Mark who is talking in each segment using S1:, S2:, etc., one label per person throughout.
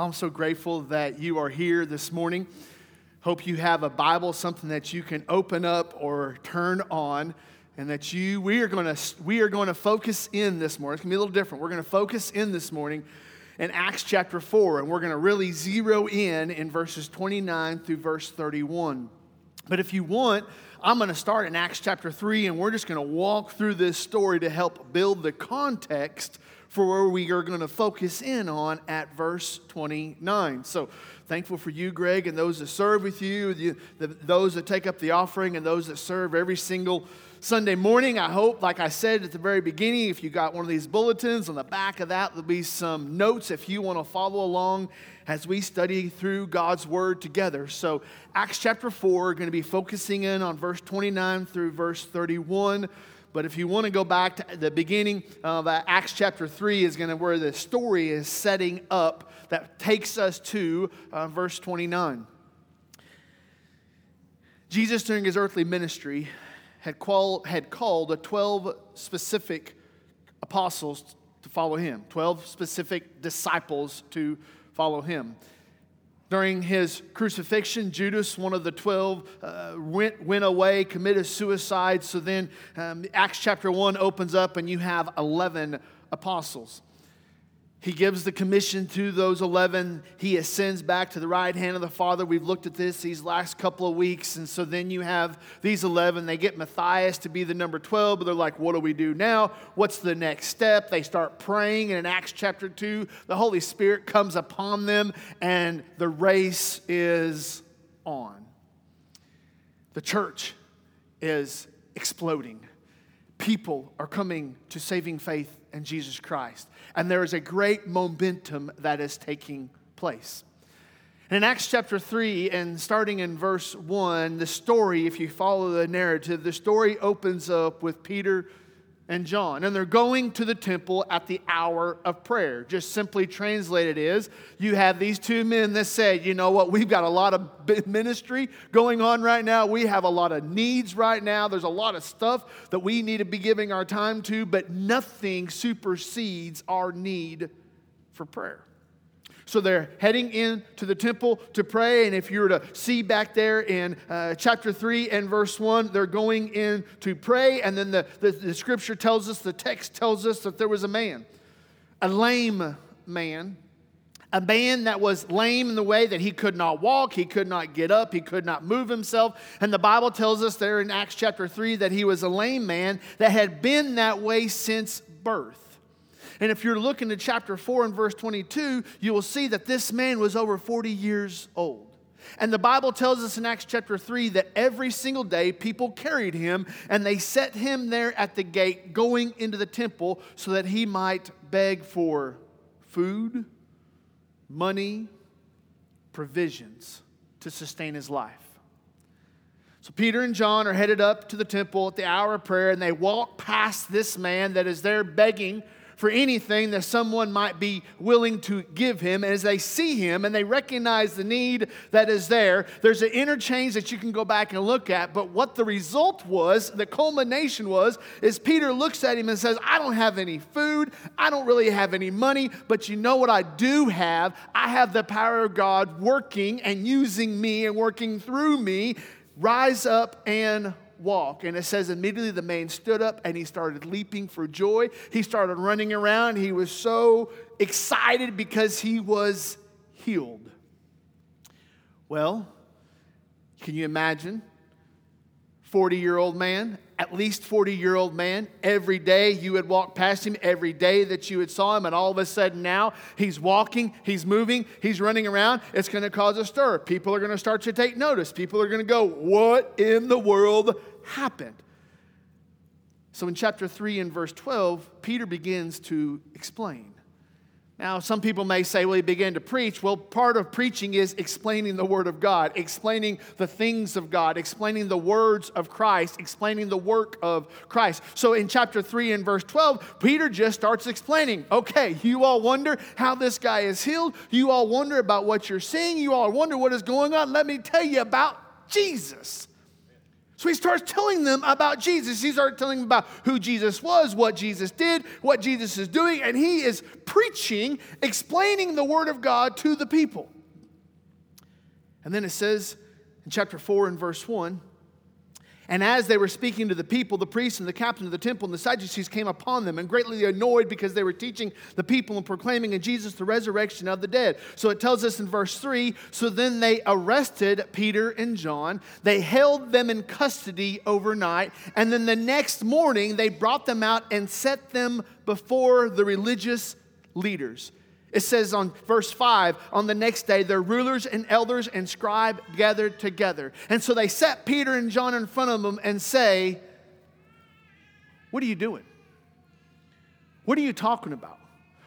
S1: I'm so grateful that you are here this morning. Hope you have a Bible, something that you can open up or turn on, and that you we are going to we are going to focus in this morning. It's going to be a little different. We're going to focus in this morning in Acts chapter 4, and we're going to really zero in in verses 29 through verse 31. But if you want, I'm going to start in Acts chapter 3, and we're just going to walk through this story to help build the context for where we are going to focus in on at verse 29. So thankful for you, Greg, and those that serve with you, the, the, those that take up the offering, and those that serve every single Sunday morning. I hope, like I said at the very beginning, if you got one of these bulletins, on the back of that, there'll be some notes if you want to follow along as we study through God's Word together. So, Acts chapter 4, we're going to be focusing in on verse 29 through verse 31. But if you want to go back to the beginning of Acts chapter 3 is going to where the story is setting up that takes us to uh, verse 29. Jesus, during his earthly ministry, had, call, had called a 12 specific apostles to follow him, 12 specific disciples to follow him. During his crucifixion, Judas, one of the 12, uh, went, went away, committed suicide. So then um, Acts chapter 1 opens up, and you have 11 apostles. He gives the commission to those 11. He ascends back to the right hand of the Father. We've looked at this these last couple of weeks. And so then you have these 11. They get Matthias to be the number 12, but they're like, what do we do now? What's the next step? They start praying. And in Acts chapter 2, the Holy Spirit comes upon them, and the race is on. The church is exploding. People are coming to saving faith in Jesus Christ and there is a great momentum that is taking place. And in Acts chapter 3, and starting in verse 1, the story, if you follow the narrative, the story opens up with Peter and John. And they're going to the temple at the hour of prayer. Just simply translated is you have these two men that say, you know what, we've got a lot of ministry going on right now. We have a lot of needs right now. There's a lot of stuff that we need to be giving our time to, but nothing supersedes our need for prayer. So they're heading into the temple to pray. And if you were to see back there in uh, chapter 3 and verse 1, they're going in to pray. And then the, the, the scripture tells us, the text tells us that there was a man, a lame man a man that was lame in the way that he could not walk, he could not get up, he could not move himself. And the Bible tells us there in Acts chapter 3 that he was a lame man that had been that way since birth. And if you're looking at chapter 4 and verse 22, you will see that this man was over 40 years old. And the Bible tells us in Acts chapter 3 that every single day people carried him and they set him there at the gate going into the temple so that he might beg for food, money, provisions to sustain his life. So Peter and John are headed up to the temple at the hour of prayer and they walk past this man that is there begging for anything that someone might be willing to give him. And as they see him and they recognize the need that is there, there's an interchange that you can go back and look at. But what the result was, the culmination was, is Peter looks at him and says, I don't have any food. I don't really have any money. But you know what I do have? I have the power of God working and using me and working through me. Rise up and walk. And it says, immediately the man stood up and he started leaping for joy. He started running around. He was so excited because he was healed. Well, can you imagine? 40 year old man, at least 40 year old man, every day you would walk past him, every day that you would saw him, and all of a sudden now he's walking, he's moving, he's running around. It's going to cause a stir. People are going to start to take notice. People are going to go, What in the world happened? So in chapter 3 and verse 12, Peter begins to explain. Now, some people may say, well, he began to preach. Well, part of preaching is explaining the Word of God, explaining the things of God, explaining the words of Christ, explaining the work of Christ. So in chapter 3 and verse 12, Peter just starts explaining okay, you all wonder how this guy is healed. You all wonder about what you're seeing. You all wonder what is going on. Let me tell you about Jesus. So he starts telling them about Jesus. He starts telling them about who Jesus was, what Jesus did, what Jesus is doing, and he is preaching, explaining the word of God to the people. And then it says in chapter 4 and verse 1 and as they were speaking to the people, the priests and the captain of the temple and the Sadducees came upon them and greatly annoyed because they were teaching the people and proclaiming in Jesus the resurrection of the dead. So it tells us in verse 3 so then they arrested Peter and John. They held them in custody overnight. And then the next morning they brought them out and set them before the religious leaders. It says on verse 5 on the next day, their rulers and elders and scribe gathered together. And so they set Peter and John in front of them and say, What are you doing? What are you talking about?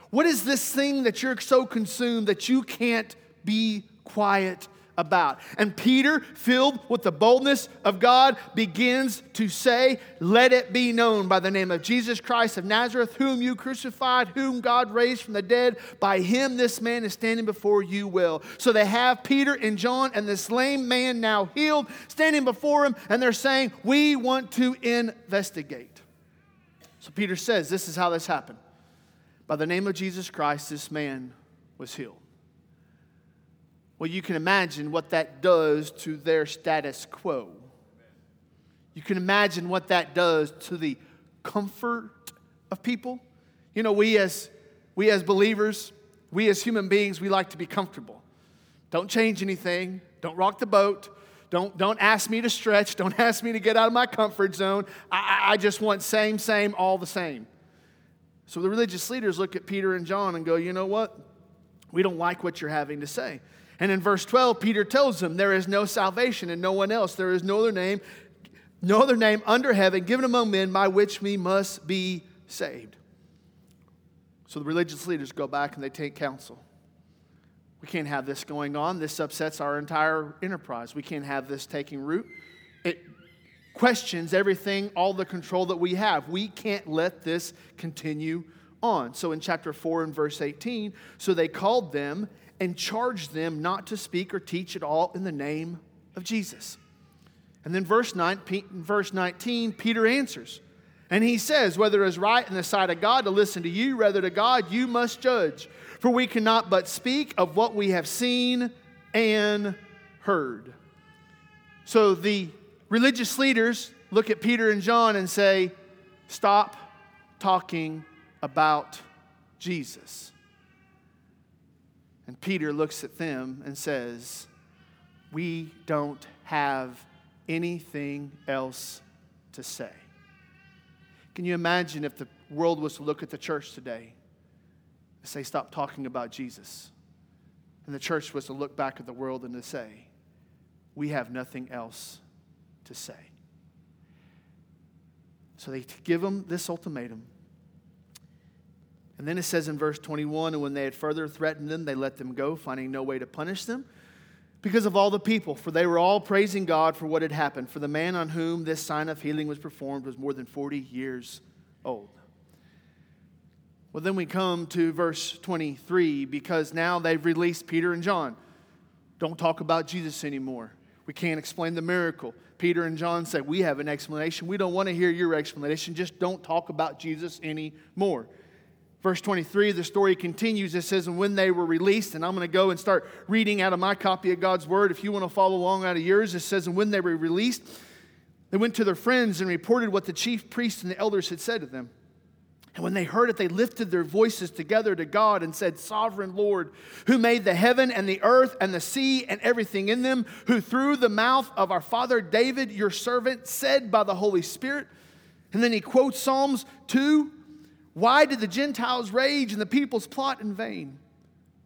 S1: What is this thing that you're so consumed that you can't be quiet about. And Peter, filled with the boldness of God, begins to say, Let it be known by the name of Jesus Christ of Nazareth, whom you crucified, whom God raised from the dead. By him, this man is standing before you well. So they have Peter and John and this lame man now healed, standing before him, and they're saying, We want to investigate. So Peter says, This is how this happened. By the name of Jesus Christ, this man was healed. Well, you can imagine what that does to their status quo. You can imagine what that does to the comfort of people. You know, we as we as believers, we as human beings, we like to be comfortable. Don't change anything. Don't rock the boat. Don't, don't ask me to stretch. Don't ask me to get out of my comfort zone. I, I just want same, same, all the same. So the religious leaders look at Peter and John and go, you know what? We don't like what you're having to say. And in verse 12, Peter tells them, There is no salvation in no one else. There is no other name, no other name under heaven given among men by which we must be saved. So the religious leaders go back and they take counsel. We can't have this going on. This upsets our entire enterprise. We can't have this taking root. It questions everything, all the control that we have. We can't let this continue on. So in chapter 4 and verse 18, so they called them and charged them not to speak or teach at all in the name of Jesus. And then verse 9, verse 19, Peter answers. And he says, Whether it is right in the sight of God to listen to you, rather to God, you must judge. For we cannot but speak of what we have seen and heard. So the religious leaders look at Peter and John and say, Stop talking about Jesus. And Peter looks at them and says, We don't have anything else to say. Can you imagine if the world was to look at the church today and say, Stop talking about Jesus? And the church was to look back at the world and to say, We have nothing else to say. So they give them this ultimatum and then it says in verse 21 And when they had further threatened them, they let them go, finding no way to punish them because of all the people, for they were all praising God for what had happened. For the man on whom this sign of healing was performed was more than 40 years old. Well, then we come to verse 23 because now they've released Peter and John. Don't talk about Jesus anymore. We can't explain the miracle. Peter and John say, We have an explanation. We don't want to hear your explanation. Just don't talk about Jesus anymore. Verse 23, the story continues. It says, And when they were released, and I'm going to go and start reading out of my copy of God's word. If you want to follow along out of yours, it says, And when they were released, they went to their friends and reported what the chief priests and the elders had said to them. And when they heard it, they lifted their voices together to God and said, Sovereign Lord, who made the heaven and the earth and the sea and everything in them, who through the mouth of our father David, your servant, said by the Holy Spirit. And then he quotes Psalms 2 why did the Gentiles rage and the peoples plot in vain?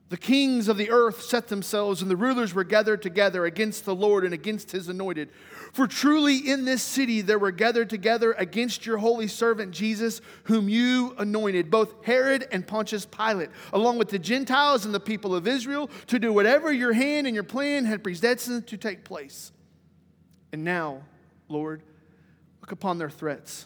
S1: The kings of the earth set themselves, and the rulers were gathered together against the Lord and against his anointed. For truly in this city there were gathered together against your holy servant Jesus, whom you anointed, both Herod and Pontius Pilate, along with the Gentiles and the people of Israel, to do whatever your hand and your plan had predestined to take place. And now, Lord, look upon their threats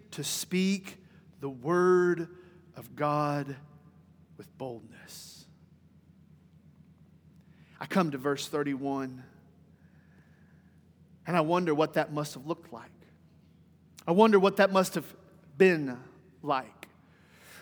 S1: to speak the word of God with boldness. I come to verse 31, and I wonder what that must have looked like. I wonder what that must have been like.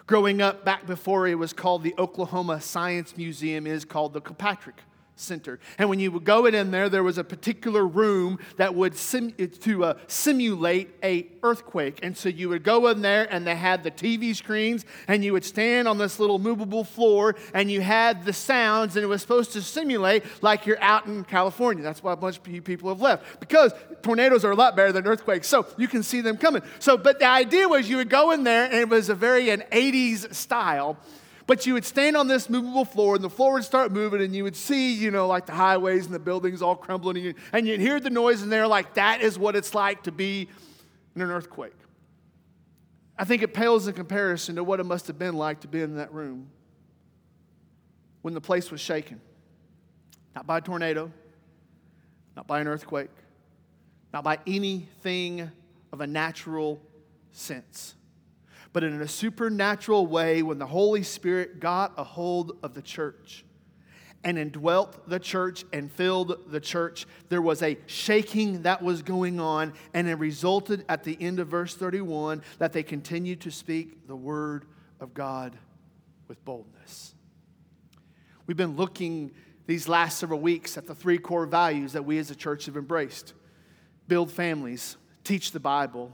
S1: Growing up back before it was called the Oklahoma Science Museum, is called the Kirkpatrick Center. And when you would go in there, there was a particular room that would sim- to uh, simulate a earthquake. And so you would go in there, and they had the TV screens, and you would stand on this little movable floor, and you had the sounds, and it was supposed to simulate like you're out in California. That's why a bunch of people have left because tornadoes are a lot better than earthquakes, so you can see them coming. So, but the idea was you would go in there, and it was a very an 80s style but you would stand on this movable floor, and the floor would start moving, and you would see, you know, like the highways and the buildings all crumbling, and, you, and you'd hear the noise, and they're like, that is what it's like to be in an earthquake. I think it pales in comparison to what it must have been like to be in that room when the place was shaken. Not by a tornado, not by an earthquake, not by anything of a natural sense but in a supernatural way when the Holy Spirit got a hold of the church and indwelt the church and filled the church, there was a shaking that was going on, and it resulted at the end of verse 31 that they continued to speak the word of God with boldness. We've been looking these last several weeks at the three core values that we as a church have embraced build families, teach the Bible,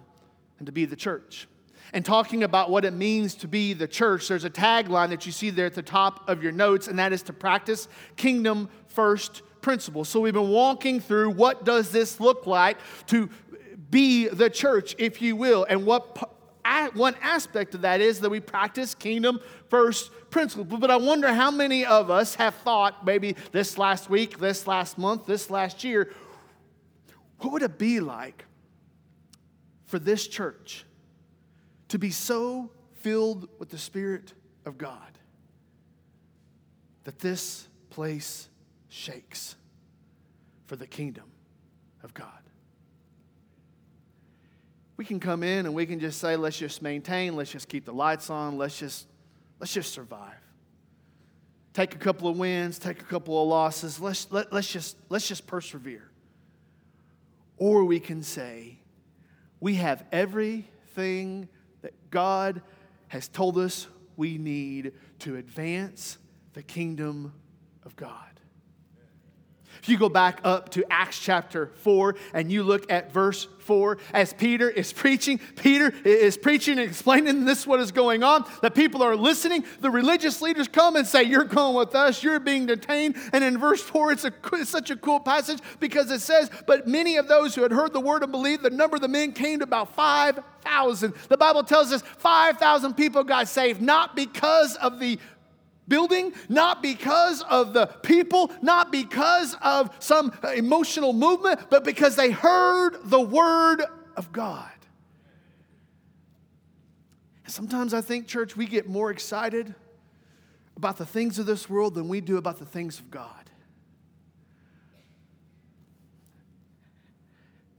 S1: and to be the church and talking about what it means to be the church, there's a tagline that you see there at the top of your notes, and that is to practice kingdom first principles. So we've been walking through what does this look like to be the church, if you will, and what one aspect of that is that we practice kingdom first principles. But I wonder how many of us have thought maybe this last week, this last month, this last year, what would it be like for this church to be so filled with the Spirit of God that this place shakes for the kingdom of God. We can come in and we can just say, let's just maintain, let's just keep the lights on, let's just, let's just survive. Take a couple of wins, take a couple of losses, let's, let, let's, just, let's just persevere. Or we can say, we have everything God has told us we need to advance the kingdom of God. If you go back up to Acts chapter 4 and you look at verse 4, as Peter is preaching, Peter is preaching and explaining this what is going on. The people are listening. The religious leaders come and say, You're going with us, you're being detained. And in verse 4, it's, a, it's such a cool passage because it says, But many of those who had heard the word and believed, the number of the men came to about 5,000. The Bible tells us 5,000 people got saved, not because of the building, not because of the people, not because of some emotional movement, but because they heard the word of God. And sometimes I think, church, we get more excited about the things of this world than we do about the things of God.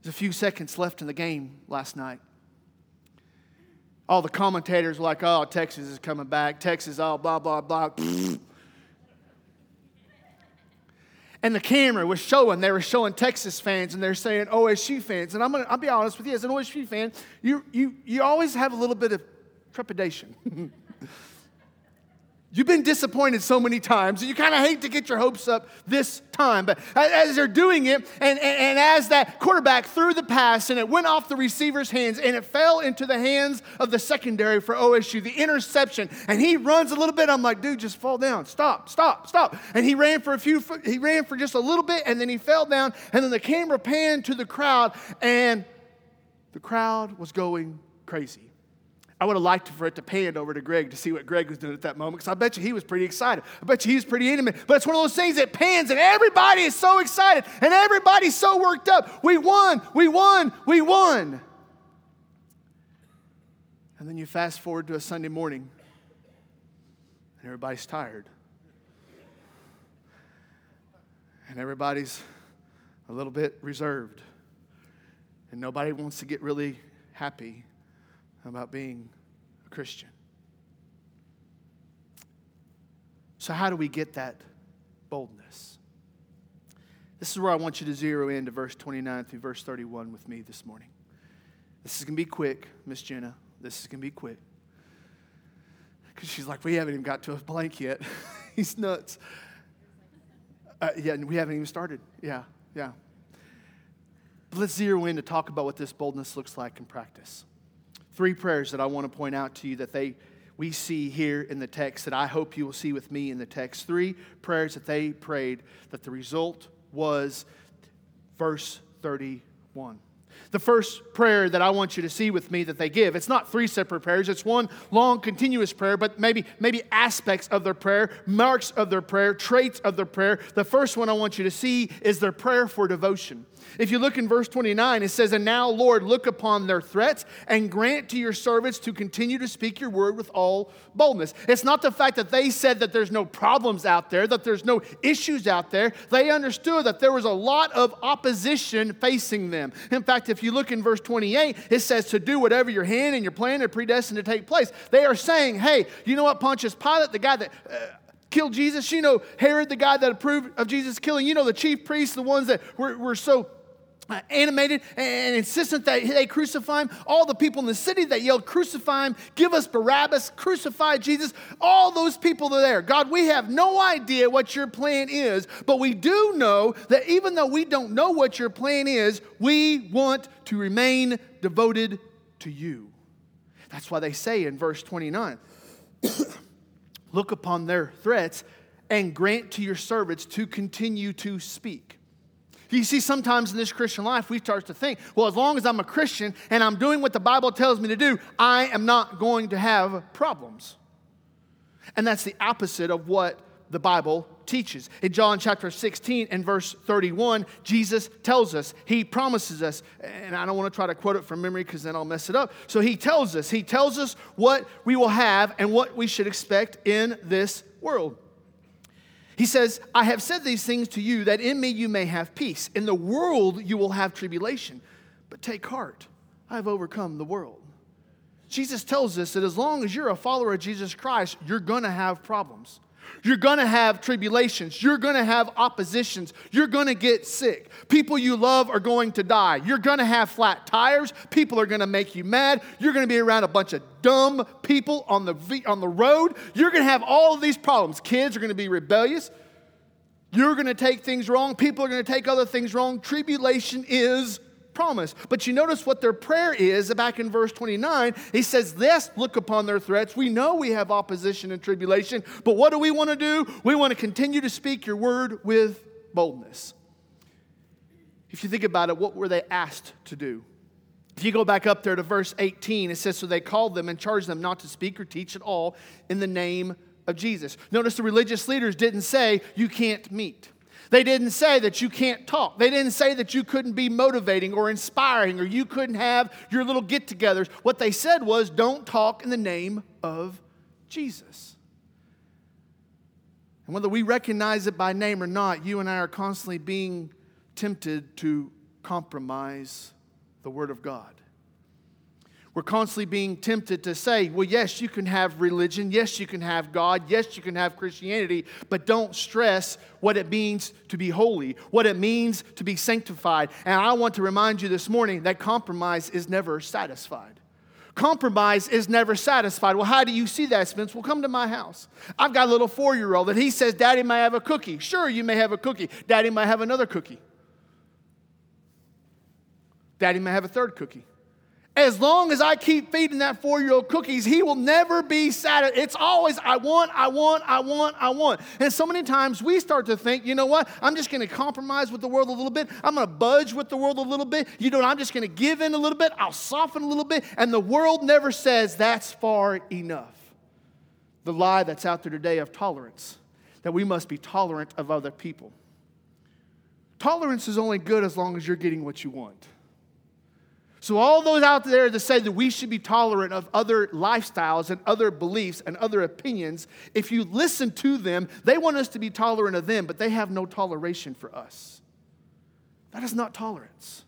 S1: There's a few seconds left in the game last night all the commentators were like, oh, Texas is coming back. Texas, oh, blah, blah, blah. and the camera was showing, they were showing Texas fans and they're saying OSU fans. And I'm gonna, I'll be honest with you, as an OSU fan, you, you, you always have a little bit of trepidation. You've been disappointed so many times, and you kind of hate to get your hopes up this time. But as they're doing it, and, and, and, as that quarterback threw the pass and it went off the receiver's hands and it fell into the hands of the secondary for OSU, the interception, and he runs a little bit, I'm like, dude, just fall down. Stop, stop, stop. And he ran for a few, he ran for just a little bit, and then he fell down, and then the camera panned to the crowd, and the crowd was going crazy. I would have liked for it to pan over to Greg to see what Greg was doing at that moment because I bet you he was pretty excited. I bet you he was pretty intimate. But it's one of those things that pans and everybody is so excited and everybody's so worked up. We won, we won, we won. And then you fast forward to a Sunday morning, and everybody's tired. And everybody's a little bit reserved. And nobody wants to get really happy about being a Christian. So, how do we get that boldness? This is where I want you to zero in to verse 29 through verse 31 with me this morning. This is going to be quick, Miss Jenna. This is going to be quick. Because she's like, we haven't even got to a blank yet. He's nuts. Uh, yeah, and we haven't even started. Yeah, yeah. But let's zero in to talk about what this boldness looks like in practice. Three prayers that I want to point out to you that they we see here in the text that I hope you will see with me in the text. Three prayers that they prayed that the result was verse 31 the first prayer that I want you to see with me that they give. It's not three separate prayers, it's one long continuous prayer, but maybe maybe aspects of their prayer, marks of their prayer, traits of their prayer. The first one I want you to see is their prayer for devotion. If you look in verse 29, it says, And now, Lord, look upon their threats and grant to your servants to continue to speak your word with all boldness. It's not the fact that they said that there's no problems out there, that there's no issues out there. They understood that there was a lot of opposition facing them. In fact, if you look in verse 28, it says to do whatever your hand and your plan are predestined to take place. They are saying, Hey, you know what, Pontius Pilate, the guy that. Uh, killed Jesus. You know Herod, the guy that approved of Jesus killing. You know the chief priests, the ones that were, were so uh, animated and insistent that they crucify him. All the people in the city that yelled, Crucify him, give us Barabbas, crucify Jesus. All those people are there. God, we have no idea what your plan is, but we do know that even though we don't know what your plan is, we want to remain devoted to you. That's why they say in verse 29 Look upon their threats and grant to your servants to continue to speak. You see, sometimes in this Christian life, we start to think, well, as long as I'm a Christian and I'm doing what the Bible tells me to do, I am not going to have problems. And that's the opposite of what the Bible teaches. In John chapter 16 and verse 31, Jesus tells us, He promises us, and I don't want to try to quote it from memory because then I'll mess it up. So He tells us, He tells us what we will have and what we should expect in this world. He says, I have said these things to you that in me you may have peace. In the world you will have tribulation, but take heart, I have overcome the world. Jesus tells us that as long as you're a follower of Jesus Christ, you're gonna have problems. You're going to have tribulations. You're going to have oppositions. You're going to get sick. People you love are going to die. You're going to have flat tires. People are going to make you mad. You're going to be around a bunch of dumb people on the, on the road. You're going to have all of these problems. Kids are going to be rebellious. You're going to take things wrong. People are going to take other things wrong. Tribulation is promise. But you notice what their prayer is back in verse 29. He says, This, look upon their threats. We know we have opposition and tribulation, but what do we want to do? We want to continue to speak your word with boldness. If you think about it, what were they asked to do? If you go back up there to verse 18, it says, So they called them and charged them not to speak or teach at all in the name of Jesus. Notice the religious leaders didn't say, You can't meet. They didn't say that you can't talk. They didn't say that you couldn't be motivating or inspiring or you couldn't have your little get togethers. What they said was, don't talk in the name of Jesus. And whether we recognize it by name or not, you and I are constantly being tempted to compromise the Word of God. We're constantly being tempted to say, well, yes, you can have religion. Yes, you can have God. Yes, you can have Christianity, but don't stress what it means to be holy, what it means to be sanctified. And I want to remind you this morning that compromise is never satisfied. Compromise is never satisfied. Well, how do you see that, Spence? Well, come to my house. I've got a little four year old that he says, Daddy may have a cookie. Sure, you may have a cookie. Daddy may have another cookie. Daddy may have a third cookie as long as I keep feeding that four year old cookies, he will never be satisfied. It's always, I want, I want, I want, I want. And so many times we start to think, you know what? I'm just going to compromise with the world a little bit. I'm going to budge with the world a little bit. You know, what? I'm just going to give in a little bit. I'll soften a little bit. And the world never says that's far enough. The lie that's out there today of tolerance, that we must be tolerant of other people. Tolerance is only good as long as you're getting what you want. So, all those out there that say that we should be tolerant of other lifestyles and other beliefs and other opinions, if you listen to them, they want us to be tolerant of them, but they have no toleration for us. That is not tolerance.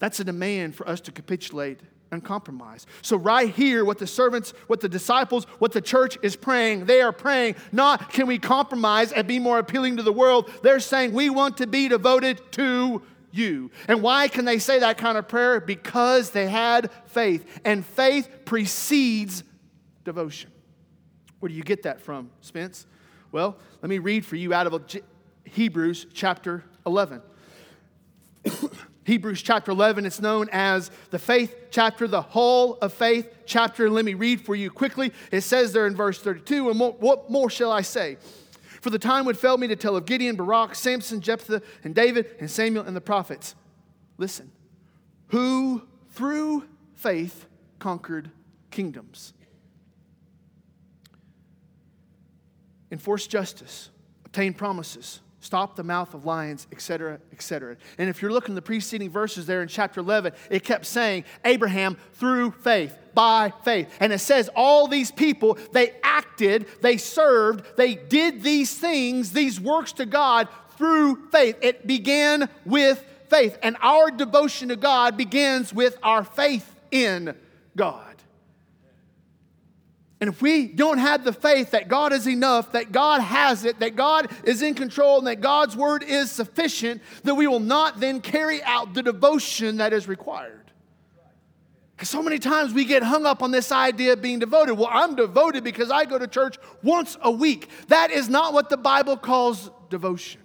S1: That's a demand for us to capitulate and compromise. So, right here, what the servants, what the disciples, what the church is praying, they are praying not can we compromise and be more appealing to the world. They're saying we want to be devoted to you. And why can they say that kind of prayer? Because they had faith, and faith precedes devotion. Where do you get that from, Spence? Well, let me read for you out of Hebrews chapter 11. Hebrews chapter 11, it's known as the faith chapter, the whole of faith chapter. Let me read for you quickly. It says there in verse 32, and what more shall I say? For the time would fail me to tell of Gideon, Barak, Samson, Jephthah, and David, and Samuel, and the prophets. Listen, who through faith conquered kingdoms, enforced justice, obtained promises stop the mouth of lions, etc., etc. And if you're looking the preceding verses there in chapter 11, it kept saying Abraham through faith, by faith. And it says all these people, they acted, they served, they did these things, these works to God through faith. It began with faith. And our devotion to God begins with our faith in God. And if we don't have the faith that God is enough, that God has it, that God is in control, and that God's word is sufficient, then we will not then carry out the devotion that is required. Because so many times we get hung up on this idea of being devoted. Well, I'm devoted because I go to church once a week. That is not what the Bible calls devotion.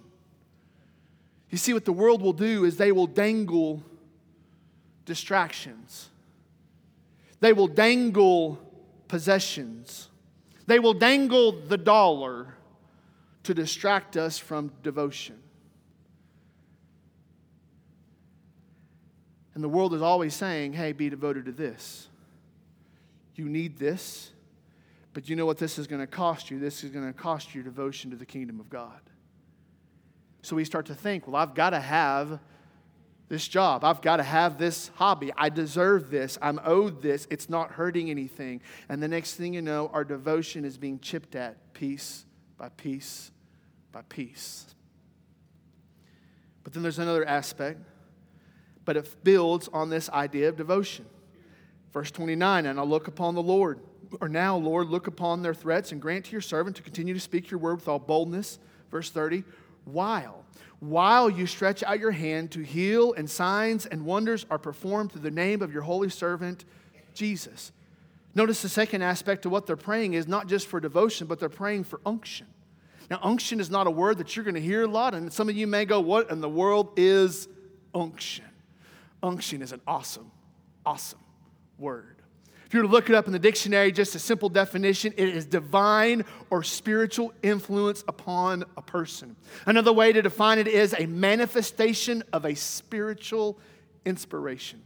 S1: You see, what the world will do is they will dangle distractions, they will dangle possessions. They will dangle the dollar to distract us from devotion. And the world is always saying, hey, be devoted to this. You need this, but you know what this is going to cost you? This is going to cost you devotion to the kingdom of God. So we start to think, well, I've got to have this job. I've got to have this hobby. I deserve this. I'm owed this. It's not hurting anything. And the next thing you know, our devotion is being chipped at piece by piece by piece. But then there's another aspect, but it builds on this idea of devotion. Verse 29 And I'll look upon the Lord, or now, Lord, look upon their threats and grant to your servant to continue to speak your word with all boldness. Verse 30 While while you stretch out your hand to heal, and signs and wonders are performed through the name of your holy servant, Jesus. Notice the second aspect of what they're praying is not just for devotion, but they're praying for unction. Now, unction is not a word that you're going to hear a lot, and some of you may go, What in the world is unction? Unction is an awesome, awesome word. If you were to look it up in the dictionary, just a simple definition, it is divine or spiritual influence upon a person. Another way to define it is a manifestation of a spiritual inspiration.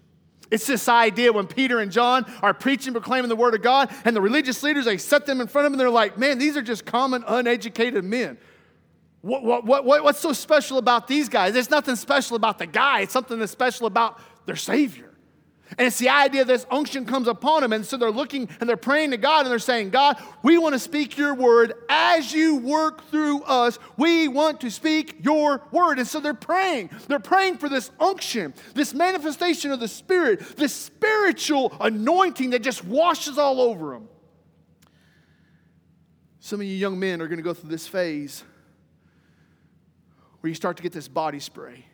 S1: It's this idea when Peter and John are preaching, proclaiming the word of God, and the religious leaders, they set them in front of them and they're like, man, these are just common, uneducated men. What, what, what, what's so special about these guys? There's nothing special about the guy, it's something that's special about their Savior. And it's the idea that this unction comes upon them. And so they're looking and they're praying to God and they're saying, God, we want to speak your word as you work through us. We want to speak your word. And so they're praying. They're praying for this unction, this manifestation of the Spirit, this spiritual anointing that just washes all over them. Some of you young men are going to go through this phase where you start to get this body spray.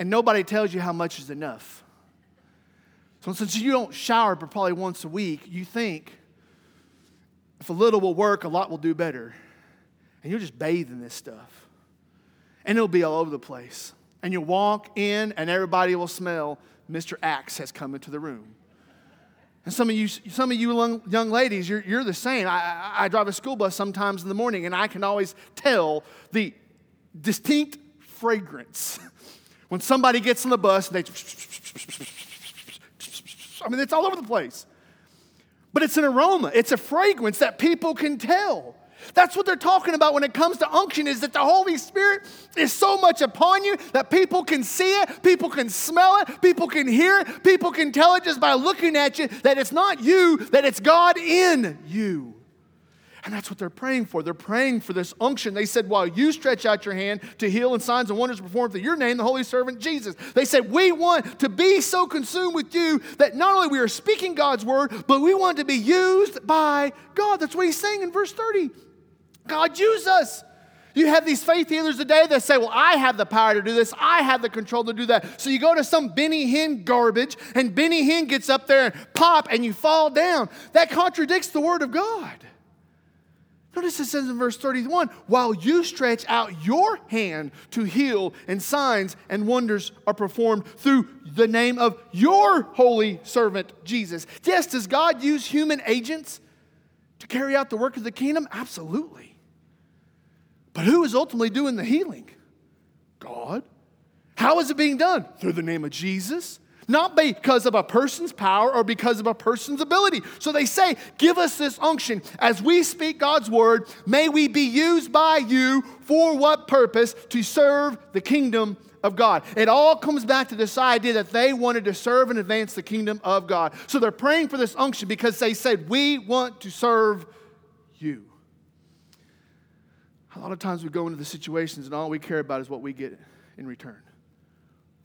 S1: and nobody tells you how much is enough. So, since you don't shower but probably once a week, you think if a little will work, a lot will do better. And you'll just bathe in this stuff. And it'll be all over the place. And you'll walk in, and everybody will smell Mr. Axe has come into the room. And some of you, some of you young, ladies, you're, you're the same. I, I drive a school bus sometimes in the morning, and I can always tell the distinct fragrance when somebody gets on the bus, they, I mean, it's all over the place. But it's an aroma, it's a fragrance that people can tell. That's what they're talking about when it comes to unction is that the Holy Spirit is so much upon you that people can see it, people can smell it, people can hear it, people can tell it just by looking at you that it's not you, that it's God in you. And that's what they're praying for. They're praying for this unction. They said, while you stretch out your hand to heal and signs and wonders performed through your name, the Holy Servant Jesus. They said, we want to be so consumed with you that not only we are speaking God's word, but we want to be used by God. That's what he's saying in verse 30. God, use us. You have these faith healers today that say, Well, I have the power to do this. I have the control to do that. So you go to some Benny Hinn garbage, and Benny Hinn gets up there and pop, and you fall down. That contradicts the Word of God. Notice it says in verse 31 while you stretch out your hand to heal, and signs and wonders are performed through the name of your holy servant Jesus. Yes, does God use human agents to carry out the work of the kingdom? Absolutely. But who is ultimately doing the healing? God. How is it being done? Through the name of Jesus not because of a person's power or because of a person's ability. So they say, Give us this unction. As we speak God's word, may we be used by you for what purpose? To serve the kingdom of God. It all comes back to this idea that they wanted to serve and advance the kingdom of God. So they're praying for this unction because they said, We want to serve you. A lot of times we go into the situations and all we care about is what we get in return.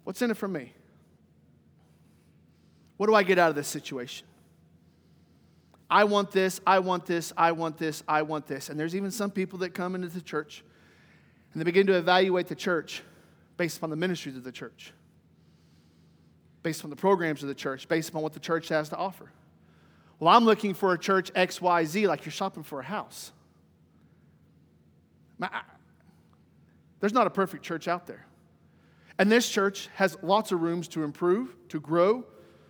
S1: What's in it for me? What do I get out of this situation? I want this, I want this, I want this, I want this. And there's even some people that come into the church and they begin to evaluate the church based upon the ministries of the church, based on the programs of the church, based upon what the church has to offer. Well, I'm looking for a church XYZ like you're shopping for a house. There's not a perfect church out there. And this church has lots of rooms to improve, to grow,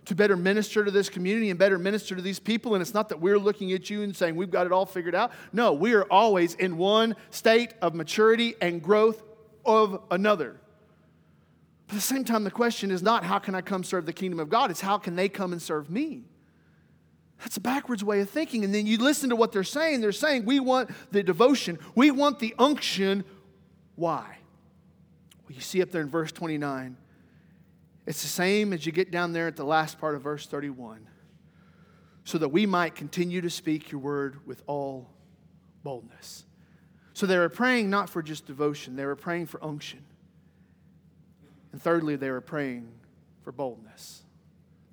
S1: to better minister to this community and better minister to these people. And it's not that we're looking at you and saying we've got it all figured out. No, we are always in one state of maturity and growth of another. But at the same time, the question is not how can I come serve the kingdom of God? It's how can they come and serve me? That's a backwards way of thinking. And then you listen to what they're saying. They're saying, we want the devotion, we want the unction. Why? Well, you see up there in verse 29 it's the same as you get down there at the last part of verse 31. So that we might continue to speak your word with all boldness. So they were praying not for just devotion, they were praying for unction. And thirdly, they were praying for boldness.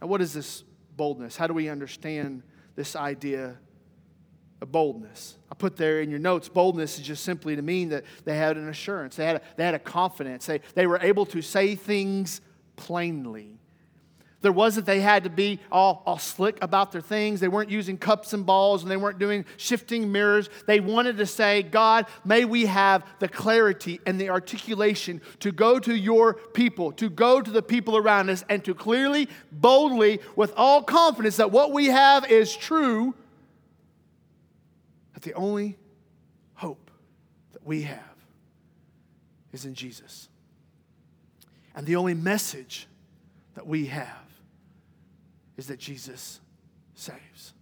S1: Now, what is this boldness? How do we understand this idea of boldness? I put there in your notes, boldness is just simply to mean that they had an assurance, they had a, they had a confidence, they, they were able to say things plainly. There wasn't they had to be all, all slick about their things. They weren't using cups and balls and they weren't doing shifting mirrors. They wanted to say, God, may we have the clarity and the articulation to go to your people, to go to the people around us, and to clearly, boldly, with all confidence that what we have is true, that the only hope that we have is in Jesus. And the only message that we have is that Jesus saves.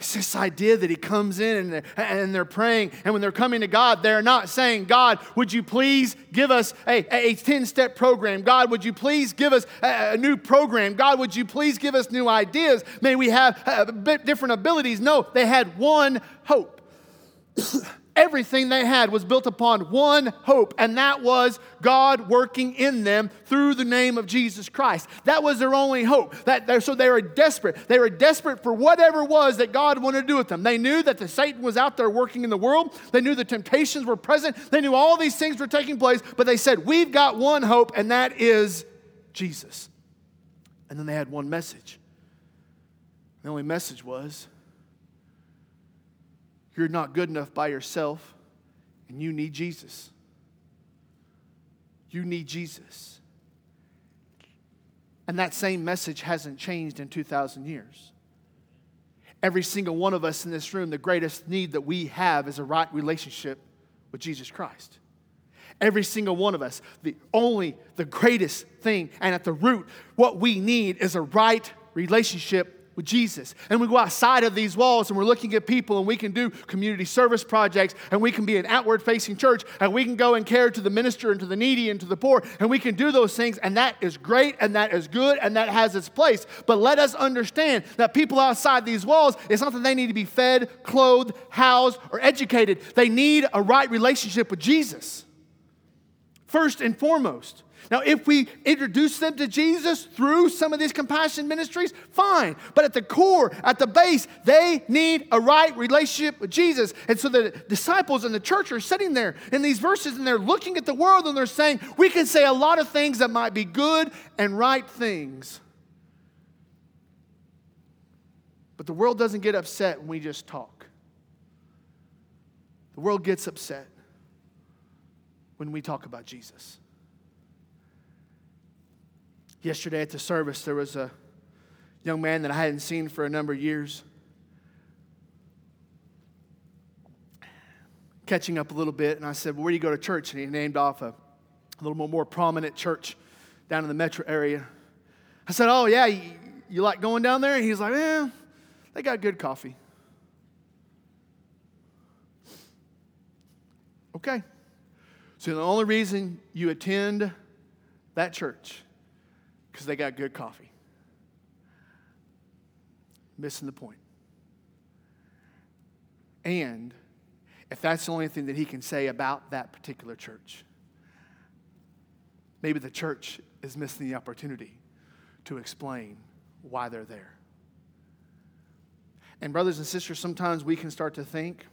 S1: It's this idea that he comes in and they're, and they're praying, and when they're coming to God, they're not saying, God, would you please give us a, a 10 step program? God, would you please give us a, a, new program? God, would you please give us new ideas? May we have uh, bit different abilities? No, they had one hope. Everything they had was built upon one hope, and that was God working in them through the name of Jesus Christ. That was their only hope. That so they were desperate. They were desperate for whatever it was that God wanted to do with them. They knew that the Satan was out there working in the world. They knew the temptations were present. They knew all these things were taking place, but they said, We've got one hope, and that is Jesus. And then they had one message. The only message was, you're not good enough by yourself, and you need Jesus. You need Jesus. And that same message hasn't changed in 2,000 years. Every single one of us in this room, the greatest need that we have is a right relationship with Jesus Christ. Every single one of us, the only, the greatest thing, and at the root, what we need is a right relationship with Jesus. And we go outside of these walls and we're looking at people and we can do community service projects and we can be an outward facing church and we can go and care to the minister and to the needy and to the poor and we can do those things and that is great and that is good and that has its place. But let us understand that people outside these walls, it's not that they need to be fed, clothed, housed, or educated. They need a right relationship with Jesus. First and foremost. Now, if we introduce them to Jesus through some of these compassion ministries, fine. But at the core, at the base, they need a right relationship with Jesus. And so the disciples and the church are sitting there in these verses and they're looking at the world and they're saying, we can say a lot of things that might be good and right things. But the world doesn't get upset when we just talk. The world gets upset when we talk about Jesus. Yesterday at the service, there was a young man that I hadn't seen for a number of years. Catching up a little bit, and I said, well, Where do you go to church? And he named off a, a little more, more prominent church down in the metro area. I said, Oh, yeah, you, you like going down there? And he's like, Yeah, they got good coffee. Okay. So the only reason you attend that church because they got good coffee. Missing the point. And if that's the only thing that he can say about that particular church, maybe the church is missing the opportunity to explain why they're there. And, brothers and sisters, sometimes we can start to think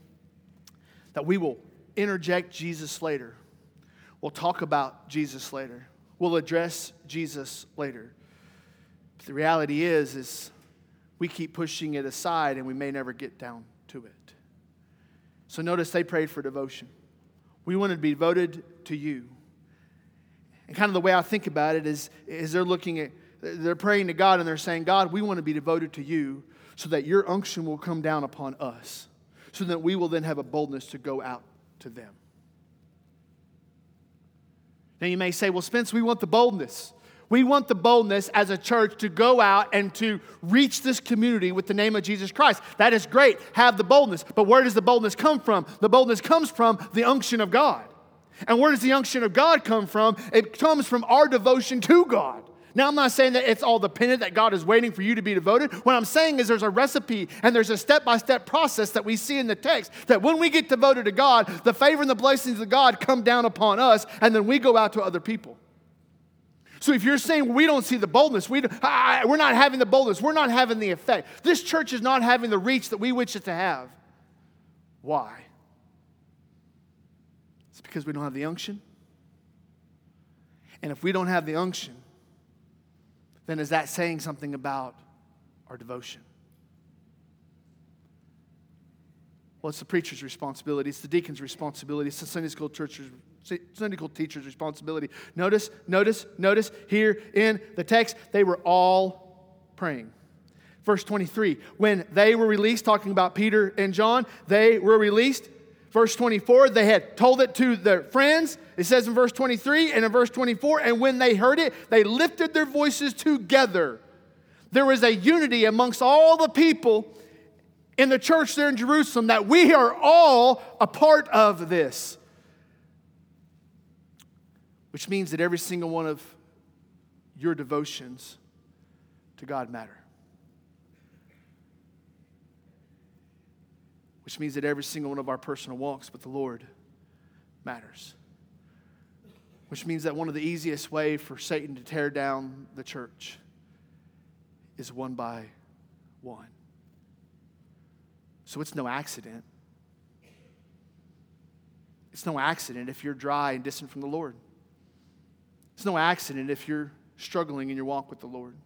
S1: that we will interject Jesus later. We'll talk about Jesus later. We'll address Jesus later. But the reality is, is we keep pushing it aside and we may never get down to it. So notice they prayed for devotion. We want to be devoted to you. And kind of the way I think about it is, is they're looking at, they're praying to God and they're saying, God, we want to be devoted to you so that your unction will come down upon us, so that we will then have a boldness to go out to them. Now you may say, well, Spence, we want the boldness. We want the boldness as a church to go out and to reach this community with the name of Jesus Christ. That is great. Have the boldness. But where does the boldness come from? The boldness comes from the unction of God. And where does the unction of God come from? It comes from our devotion to God. Now, I'm not saying that it's all dependent that God is waiting for you to be devoted. What I'm saying is there's a recipe and there's a step by step process that we see in the text that when we get devoted to God, the favor and the blessings of God come down upon us, and then we go out to other people. So if you're saying we don't see the boldness, we I, we're not having the boldness, we're not having the effect, this church is not having the reach that we wish it to have. Why? It's because we don't have the unction. And if we don't have the unction, then is that saying something about our devotion? Well, it's the preacher's responsibility, it's the deacon's responsibility, it's the Sunday school church's Sunday school teacher's responsibility. Notice, notice, notice here in the text, they were all praying. Verse 23, when they were released, talking about Peter and John, they were released. Verse 24, they had told it to their friends. It says in verse 23 and in verse 24, and when they heard it, they lifted their voices together. There was a unity amongst all the people in the church there in Jerusalem that we are all a part of this. Which means that every single one of your devotions to God matter. Which means that every single one of our personal walks with the Lord matters. Which means that one of the easiest way for Satan to tear down the church is one by one. So it's no accident. It's no accident if you're dry and distant from the Lord. It's no accident if you're struggling in your walk with the Lord.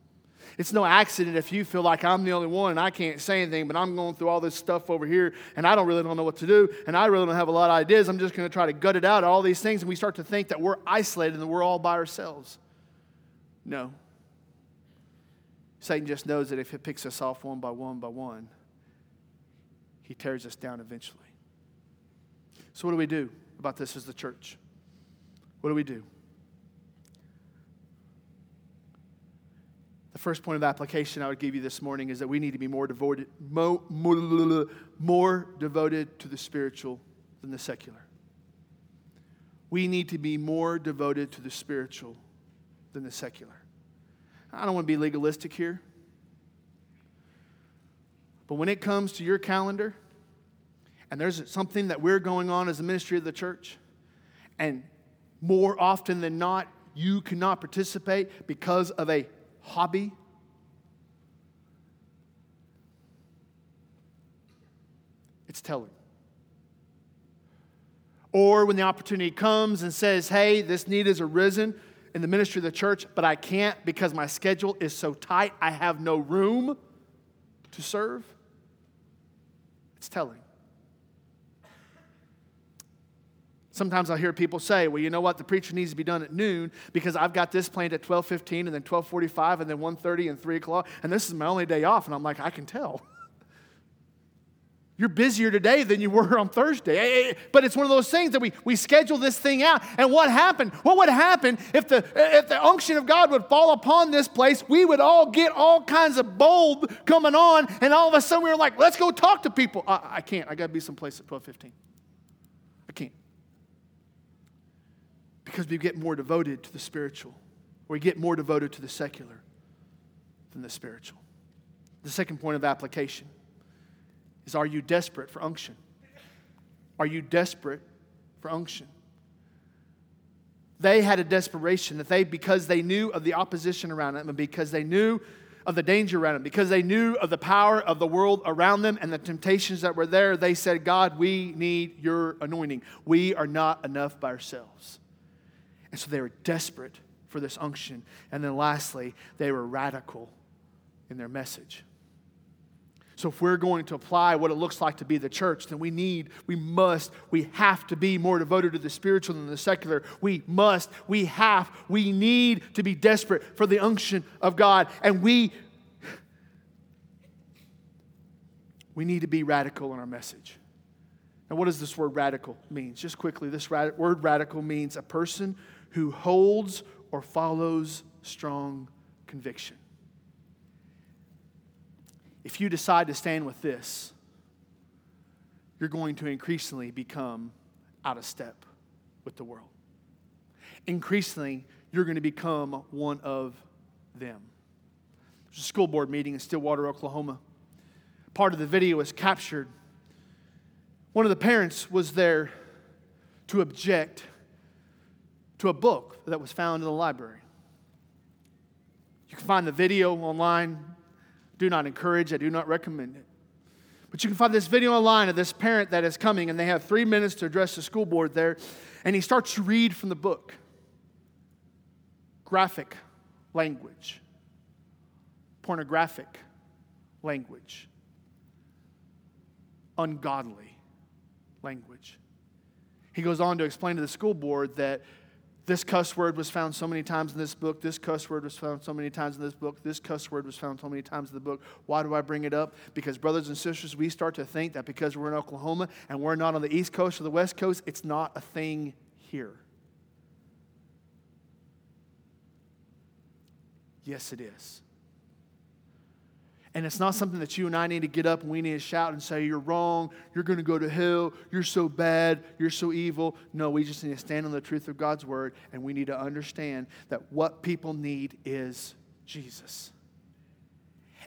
S1: It's no accident if you feel like I'm the only one and I can't say anything, but I'm going through all this stuff over here and I don't really don't know what to do and I really don't have a lot of ideas. I'm just going to try to gut it out, all these things, and we start to think that we're isolated and we're all by ourselves. No. Satan just knows that if he picks us off one by one by one, he tears us down eventually. So, what do we do about this as the church? What do we do? First point of application I would give you this morning is that we need to be more devoted, more, more, more devoted to the spiritual than the secular. We need to be more devoted to the spiritual than the secular. I don't want to be legalistic here. But when it comes to your calendar, and there's something that we're going on as a ministry of the church, and more often than not, you cannot participate because of a hobby. It's telling. Or when the opportunity comes and says, hey, this need has arisen in the ministry of the church, but I can't because my schedule is so tight, I have no room to serve. It's telling. Sometimes I hear people say, well, you know what, the preacher needs to be done at noon because I've got this planned at 12.15 and then 12.45 and then 1.30 and 3 o'clock, and this is my only day off. And I'm like, I can tell. You're busier today than you were on Thursday. But it's one of those things that we, we schedule this thing out. And what happened? What would happen if the, if the unction of God would fall upon this place? We would all get all kinds of bulb coming on, and all of a sudden we were like, let's go talk to people. I, I can't. I got to be someplace at 12:15. I can't. Because we get more devoted to the spiritual. We get more devoted to the secular than the spiritual. The second point of application is are you desperate for unction? Are you desperate for unction? They had a desperation that they, because they knew of the opposition around them and because they knew of the danger around them, because they knew of the power of the world around them and the temptations that were there, they said, God, we need your anointing. We are not enough by ourselves. And so they were desperate for this unction. And then lastly, they were radical in their message. So, if we're going to apply what it looks like to be the church, then we need, we must, we have to be more devoted to the spiritual than the secular. We must, we have, we need to be desperate for the unction of God. And we, we need to be radical in our message. Now, what does this word radical mean? Just quickly, this rad- word radical means a person who holds or follows strong conviction if you decide to stand with this, you're going to increasingly become out of step with the world. Increasingly, you're going to become one of them. There's a school board meeting in Stillwater, Oklahoma. Part of the video was captured. One of the parents was there to object to a book that was found in the library. You can find the video online do not encourage, I do not recommend it. But you can find this video online of this parent that is coming, and they have three minutes to address the school board there. And he starts to read from the book graphic language, pornographic language, ungodly language. He goes on to explain to the school board that this cuss word was found so many times in this book. This cuss word was found so many times in this book. This cuss word was found so many times in the book. Why do I bring it up? Because, brothers and sisters, we start to think that because we're in Oklahoma and we're not on the East Coast or the West Coast, it's not a thing here. Yes, it is. And it's not something that you and I need to get up and we need to shout and say, You're wrong, you're going to go to hell, you're so bad, you're so evil. No, we just need to stand on the truth of God's word and we need to understand that what people need is Jesus.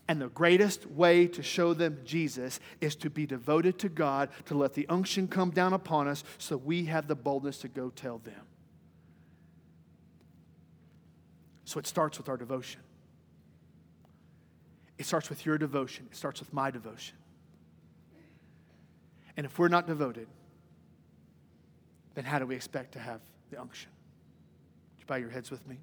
S1: And the greatest way to show them Jesus is to be devoted to God, to let the unction come down upon us so we have the boldness to go tell them. So it starts with our devotion. It starts with your devotion, it starts with my devotion. And if we're not devoted, then how do we expect to have the unction? Would you bow your heads with me?